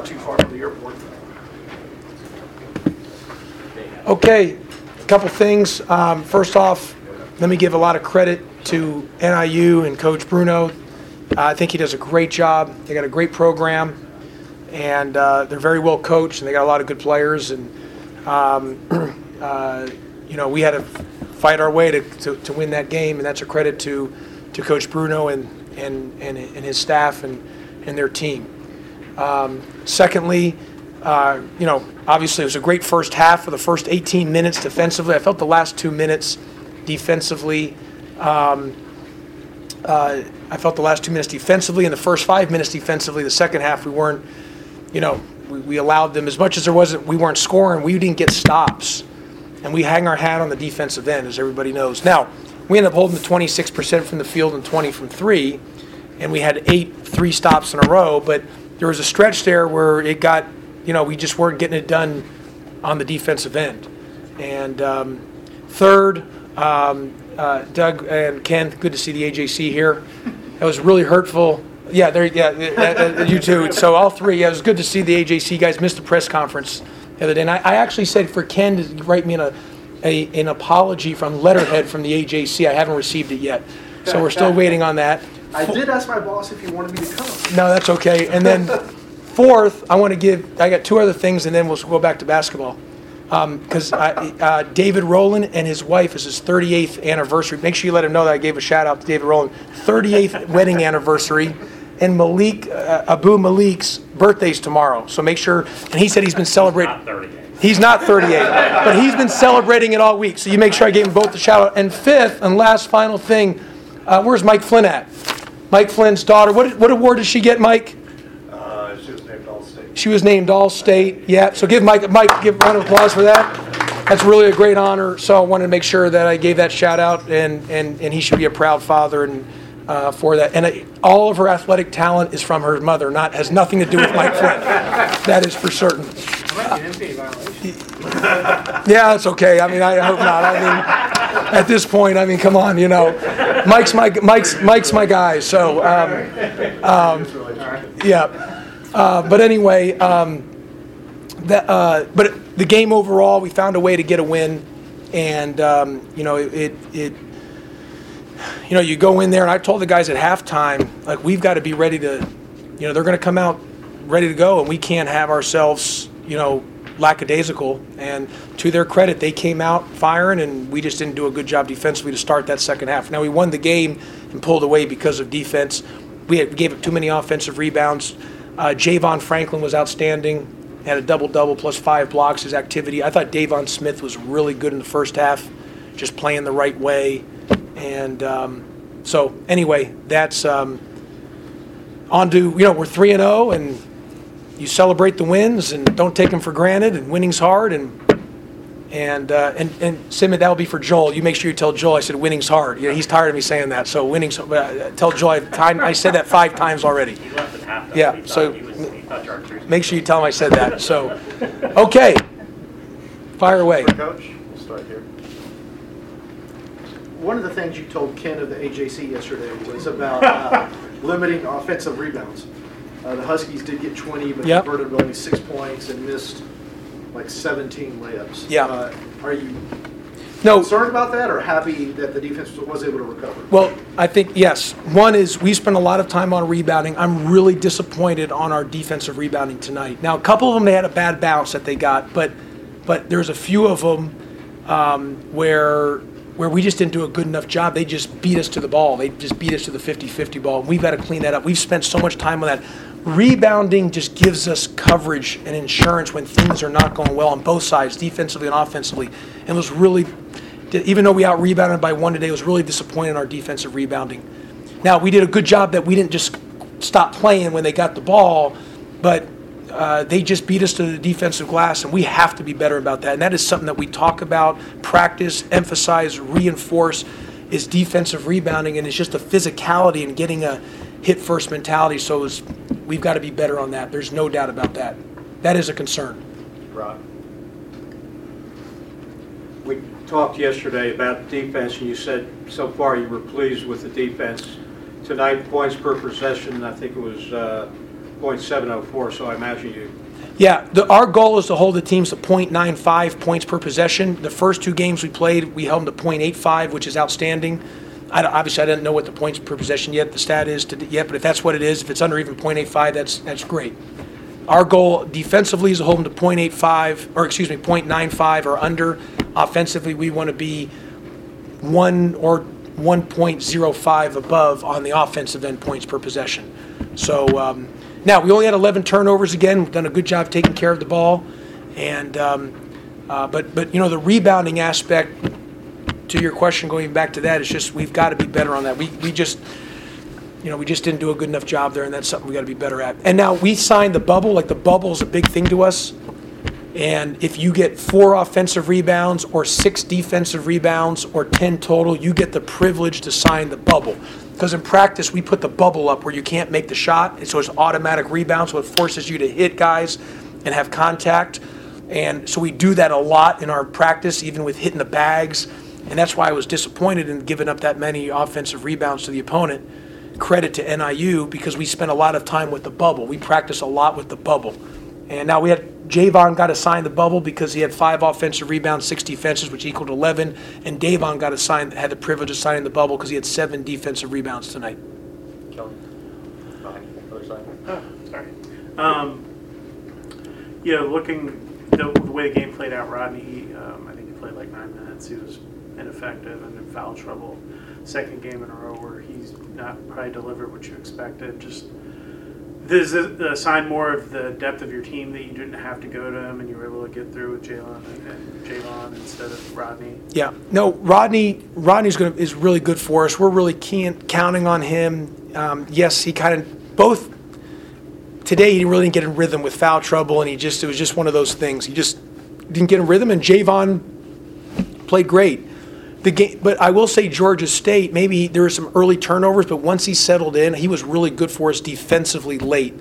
not too far from the airport. Okay, a couple things. Um, First off, let me give a lot of credit to NIU and Coach Burno. Uh, I think he does a great job. They got a great program, and uh, they're very well coached, and they got a lot of good players. And um, uh, you know, we had to fight our way to, to, to win that game, and that's a credit to to Coach Burno and and and, and his staff and and their team. Um, secondly, uh, you know, obviously it was a great first half for the first 18 minutes defensively. I felt the last two minutes defensively. Um, uh, I felt the last two minutes defensively and the first five minutes defensively. The second half we weren't, you know, we, we allowed them as much as there wasn't. We weren't scoring. We didn't get stops, and we hang our hat on the defensive end, as everybody knows. Now we ended up holding the 26% from the field and 20 from three, and we had eight three stops in a row. But there was a stretch there where it got, you know, we just weren't getting it done on the defensive end. And um, third, um, uh, Doug and Ken, good to see the AJC here. That was really hurtful. Yeah, there, yeah, uh, uh, you too. So all three. Yeah, it was good to see the AJC guys missed the press conference the other day. And I, I actually said for Ken to write me a, a, an apology from letterhead from the AJC. I haven't received it yet, so we're still waiting on that. I did ask my boss if he wanted me to come. No, that's okay. And then fourth, I want to give, I got two other things, and then we'll go back to basketball. Because uh, David Rowland and his wife is his 38th anniversary. Make sure you let him know that I gave a shout out to David Rowland. 38th wedding anniversary. And Malik, uh, Abu Malik's birthday's tomorrow. So make sure, and he said he's been celebrating. Not 38. He's not 38, but he's been celebrating it all week. So you make sure I gave him both the shout out. And fifth and last final thing, uh, where's Mike Flynn at? Mike Flynn's daughter. What, what award did she get, Mike? Uh, she was named All-State. She was named All State. Yeah. So give Mike Mike give a round of applause for that. That's really a great honor. So I wanted to make sure that I gave that shout out, and and, and he should be a proud father and. Uh, for that, and uh, all of her athletic talent is from her mother. Not has nothing to do with Mike Flynn. That is for certain. Yeah, it's okay. I mean, I hope not. I mean, at this point, I mean, come on, you know, Mike's my Mike's Mike's my guy. So, um, um, yeah. Uh, but anyway, um, that, uh, but the game overall, we found a way to get a win, and um, you know, it, it, you know, you go in there, and I told the guys at halftime, like, we've got to be ready to, you know, they're going to come out ready to go, and we can't have ourselves, you know, lackadaisical. And to their credit, they came out firing, and we just didn't do a good job defensively to start that second half. Now we won the game and pulled away because of defense. We had, gave up too many offensive rebounds. Uh, Javon Franklin was outstanding, had a double double plus five blocks. His activity. I thought Deivon Smith was really good in the first half, just playing the right way. And um, so anyway, that's um, on to you know we're three and zero and you celebrate the wins and don't take them for granted and winning's hard and and uh, and and Simon that'll be for Joel. You make sure you tell Joel I said winning's hard. You know, he's tired of me saying that. So winning's uh, tell Joel I, time, I said that five times already. He left at. Yeah, He so- he was- he Make sure you tell him I said that. So okay, fire away. Coach, we'll start here. One of the things you told Ken of the AJC yesterday was about uh, limiting offensive rebounds. Uh, The Huskies did get 20, but Yep. converted only six points and missed like 17 layups. Yeah. Uh, Are you No, concerned about that or happy that the defense was able to recover? Well, I think, yes. One is we spent a lot of time on rebounding. I'm really disappointed on our defensive rebounding tonight. Now, a couple of them, they had a bad bounce that they got, but, but there's a few of them um, where, where we just didn't do a good enough job. They just beat us to the ball. They just beat us to the 50-50 ball. We've got to clean that up. We've spent so much time on that. Rebounding just gives us coverage and insurance when things are not going well on both sides, defensively and offensively. And it was really, even though we out rebounded by one today, it was really disappointing in our defensive rebounding. Now, we did a good job that we didn't just stop playing when they got the ball, but uh, they just beat us to the defensive glass, and we have to be better about that. And that is something that we talk about, practice, emphasize, reinforce, is defensive rebounding, and it's just the physicality and getting a hit first mentality. So it's, we've got to be better on that. There's no doubt about that. That is a concern. Right. We talked yesterday about defense, and you said so far you were pleased with the defense. Tonight, points per possession, I think it was uh, .704, so I imagine you, Yeah, the, our goal is to hold the teams to .95 points per possession. The first two games we played, we held them to .85, which is outstanding. I, obviously, I didn't know what the points per possession yet, the stat is to, yet, but if that's what it is, if it's under even .85, that's, that's great. Our goal defensively is to hold them to .85, or excuse me, .95 or under. Offensively, we want to be one or 1.05 above on the offensive end points per possession. So um, now we only had 11 turnovers again. We've done a good job taking care of the ball, and um, uh, but but you know the rebounding aspect. To your question, going back to that, it's just we've got to be better on that. We we just you know, we just didn't do a good enough job there, and that's something we got to be better at. And now we signed the bubble. Like the bubble is a big thing to us. And if you get four offensive rebounds, or six defensive rebounds, or 10 total, you get the privilege to sign the bubble. Because in practice, we put the bubble up where you can't make the shot, and so it's automatic rebound, so it forces you to hit guys and have contact. And so we do that a lot in our practice, even with hitting the bags. And that's why I was disappointed in giving up that many offensive rebounds to the opponent credit to NIU because we spent a lot of time with the bubble. We practice a lot with the bubble. And now we had Javon got assigned the bubble because he had five offensive rebounds, six defenses, which equaled 11. And Deivon got assigned, had the privilege of signing the bubble because he had seven defensive rebounds tonight. Kelly. Behind you, other side. Oh, sorry. Um, you know, looking the, the way the game played out, Rodney, he, um, I think he played like nine minutes. He was ineffective and in foul trouble. Second game in a row where he's not probably delivered what you expected. Just does it a sign more of the depth of your team that you didn't have to go to him and you were able to get through with Jalen and, and Javon instead of Rodney? Yeah, no, Rodney. Rodney's to is really good for us. We're really keen, counting on him. Um, yes, he kind of both. Today he really didn't get in rhythm with foul trouble, and he just it was just one of those things. He just didn't get in rhythm, and Javon played great. The game, but I will say Georgia State. Maybe there were some early turnovers, but once he settled in, he was really good for us defensively late.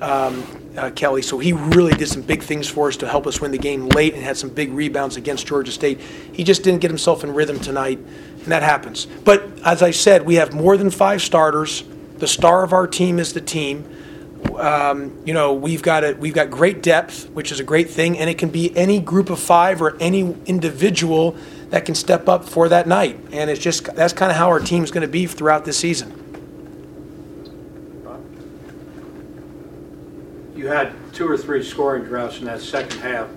Um, uh, Kelly, so he really did some big things for us to help us win the game late, and had some big rebounds against Georgia State. He just didn't get himself in rhythm tonight, and that happens. But as I said, we have more than five starters. The star of our team is the team. Um, you know, we've got a, we've got great depth, which is a great thing, and it can be any group of five or any individual that can step up for that night. And it's just that's kind of how our team's going to be throughout this season. you had two or three scoring droughts in that second half.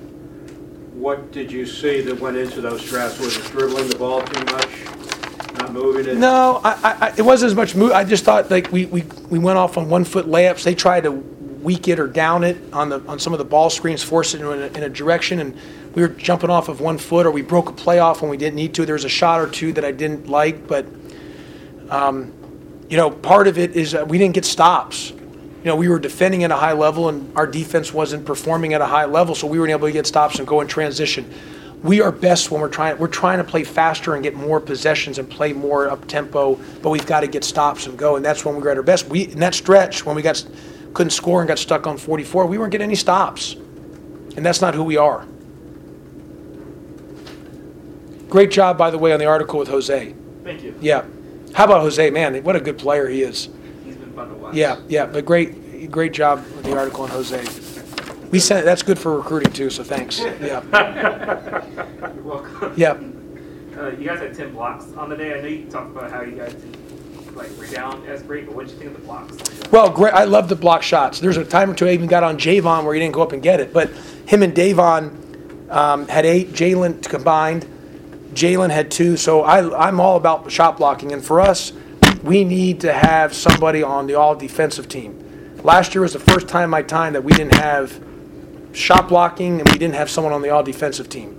What did you see that went into those droughts? Was it dribbling the ball too much, not moving it? No, I, I, it wasn't as much move. I just thought like we, we, we went off on one foot layups. They tried to weak it or down it on the on some of the ball screens, force it in a, in a direction, and we were jumping off of one foot, or we broke a play off when we didn't need to. There was a shot or two that I didn't like, but um, you know, part of it is uh, we didn't get stops. You know, we were defending at a high level, and our defense wasn't performing at a high level, so we weren't able to get stops and go in transition. We are best when we're trying. We're trying to play faster and get more possessions and play more up tempo, but we've got to get stops and go, and that's when we're at our best. We in that stretch when we got couldn't score and got stuck on 44, we weren't getting any stops, and that's not who we are. Great job, by the way, on the article with Jose. Thank you. Yeah. How about Jose? Man, what a good player he is. He's been fun to watch. Yeah, yeah, but great, great job with the article on Jose. We sent, that's good for recruiting too, so thanks. Yeah, You're welcome. yeah. Uh, you guys had 10 blocks on the day. I know you talked about how you guys didn't like rebound as great, but what did you think of the blocks? Well, great, I love the block shots. There's a time or two I even got on Javon where he didn't go up and get it, but him and Deivon um, had eight, Jalen combined. Jalen had two, so I, I'm all about shot blocking, and for us, we need to have somebody on the all defensive team. Last year was the first time in my time that we didn't have shot blocking and we didn't have someone on the all defensive team.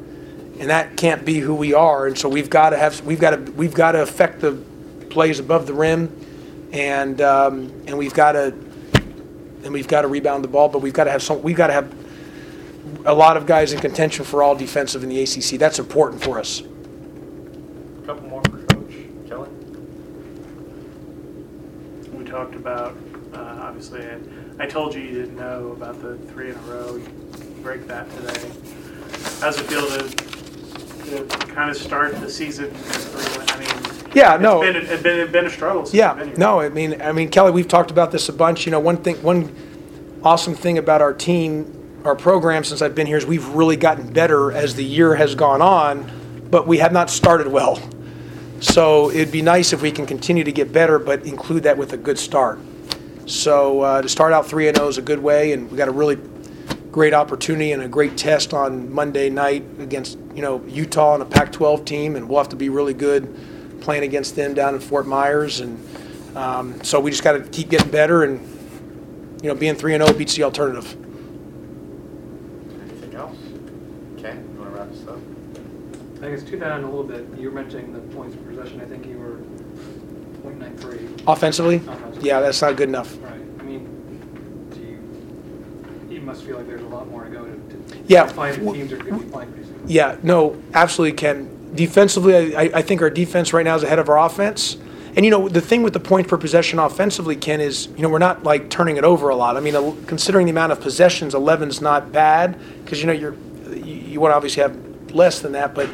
And that can't be who we are, and so we've got to have, we've got to, we've got to affect the plays above the rim, and, um, and we've got to, and we've got to rebound the ball, but we've got to have some, we've got to have a lot of guys in contention for all defensive in the ACC. That's important for us. A couple more for Coach Kelly. We talked about, uh, obviously, I, I told you you didn't know about the three in a row. You break that today. How's it feel to, to kind of start the season? three win- I mean, Yeah, no. it's been, it's been, it's been a struggle Yeah, no, I mean, I mean, Kelly, we've talked about this a bunch. You know, one thing, one awesome thing about our team, our program since I've been here is we've really gotten better as the year has gone on, but we have not started well. So it'd be nice if we can continue to get better, but include that with a good start. So uh, to start out 3 and 0 is a good way, and we got a really great opportunity and a great test on Monday night against you know Utah and a Pac-12 team, and we'll have to be really good playing against them down in Fort Myers, and um, so we just got to keep getting better, and you know being 3 and 0 beats the alternative. Anything else? Ken, you want to wrap this up? I guess to that end a little bit, you were mentioning the points per possession, I think you were .93. Offensively, Offensively. yeah, that's not good enough. Right, I mean, do you, you must feel like there's a lot more to go to, to Yeah. find teams are going to be playing pretty soon. Yeah, no, absolutely, Ken. Defensively, I, I think our defense right now is ahead of our offense. And you know, the thing with the points per possession offensively, Ken, is you know we're not like turning it over a lot. I mean, considering the amount of possessions, 11's not bad because you know you're you, you want to obviously have less than that, but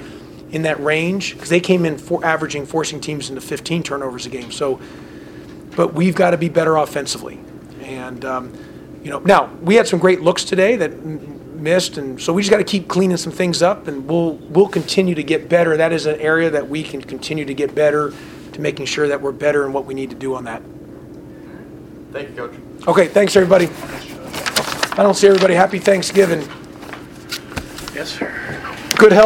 in that range because they came in for averaging forcing teams into 15 turnovers a game. So, but we've got to be better offensively. And um, you know, now we had some great looks today that missed, and so we just got to keep cleaning some things up, and we'll we'll continue to get better. That is an area that we can continue to get better to making sure that we're better in what we need to do on that. Thank you, Coach. Okay, thanks everybody. I don't see everybody. Happy Thanksgiving. Yes, sir. Good health.